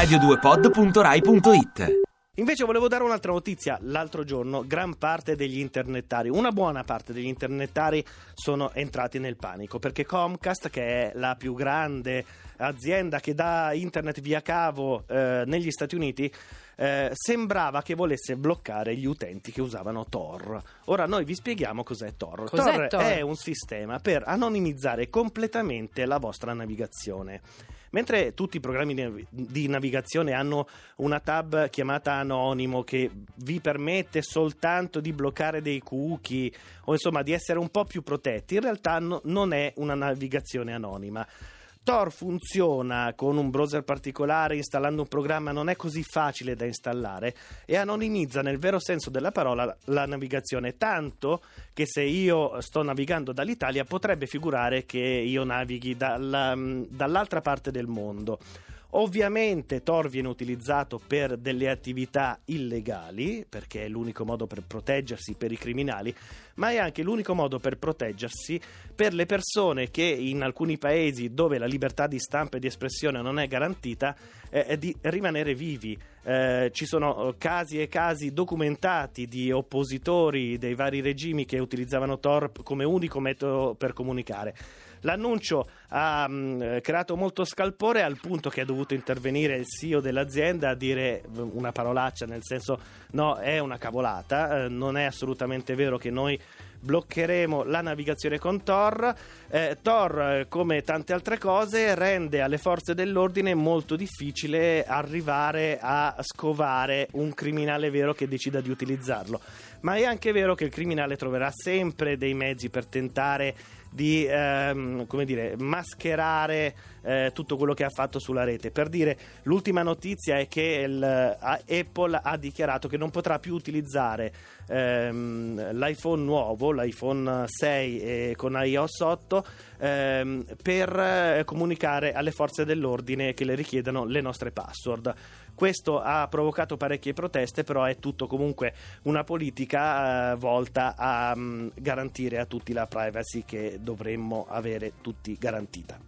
radio2pod.rai.it Invece volevo dare un'altra notizia. L'altro giorno gran parte degli internettari, una buona parte degli internettari sono entrati nel panico perché Comcast, che è la più grande azienda che dà internet via cavo eh, negli Stati Uniti, eh, sembrava che volesse bloccare gli utenti che usavano Tor. Ora noi vi spieghiamo cos'è Tor. Cos'è Tor Tor? è un sistema per anonimizzare completamente la vostra navigazione. Mentre tutti i programmi di navi- di navigazione hanno una tab chiamata anonimo che vi permette soltanto di bloccare dei cookie o insomma di essere un po' più protetti, in realtà no- non è una navigazione anonima. Tor funziona con un browser particolare, installando un programma non è così facile da installare e anonimizza nel vero senso della parola la navigazione, tanto che se io sto navigando dall'Italia potrebbe figurare che io navighi dalla- dall'altra parte del mondo. Ovviamente Tor viene utilizzato per delle attività illegali, perché è l'unico modo per proteggersi per i criminali, ma è anche l'unico modo per proteggersi per le persone che in alcuni paesi dove la libertà di stampa e di espressione non è garantita, eh, di rimanere vivi. Eh, ci sono eh, casi e casi documentati di oppositori dei vari regimi che utilizzavano Tor come unico metodo per comunicare. L'annuncio ha mh, creato molto scalpore al punto che è dovuto intervenire il CEO dell'azienda a dire una parolaccia, nel senso no, è una cavolata, eh, non è assolutamente vero che noi bloccheremo la navigazione con Tor. Eh, Tor, come tante altre cose, rende alle forze dell'ordine molto difficile arrivare a scovare un criminale vero che decida di utilizzarlo. Ma è anche vero che il criminale troverà sempre dei mezzi per tentare di ehm, come dire, mascherare eh, tutto quello che ha fatto sulla rete. Per dire, l'ultima notizia è che il, eh, Apple ha dichiarato che non potrà più utilizzare ehm, l'iPhone nuovo, l'iPhone 6 e con iOS 8 ehm, per eh, comunicare alle forze dell'ordine che le richiedano le nostre password. Questo ha provocato parecchie proteste, però è tutto comunque una politica eh, volta a mh, garantire a tutti la privacy che dovremmo avere tutti garantita.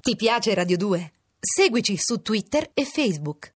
Ti piace Radio 2? Seguici su Twitter e Facebook.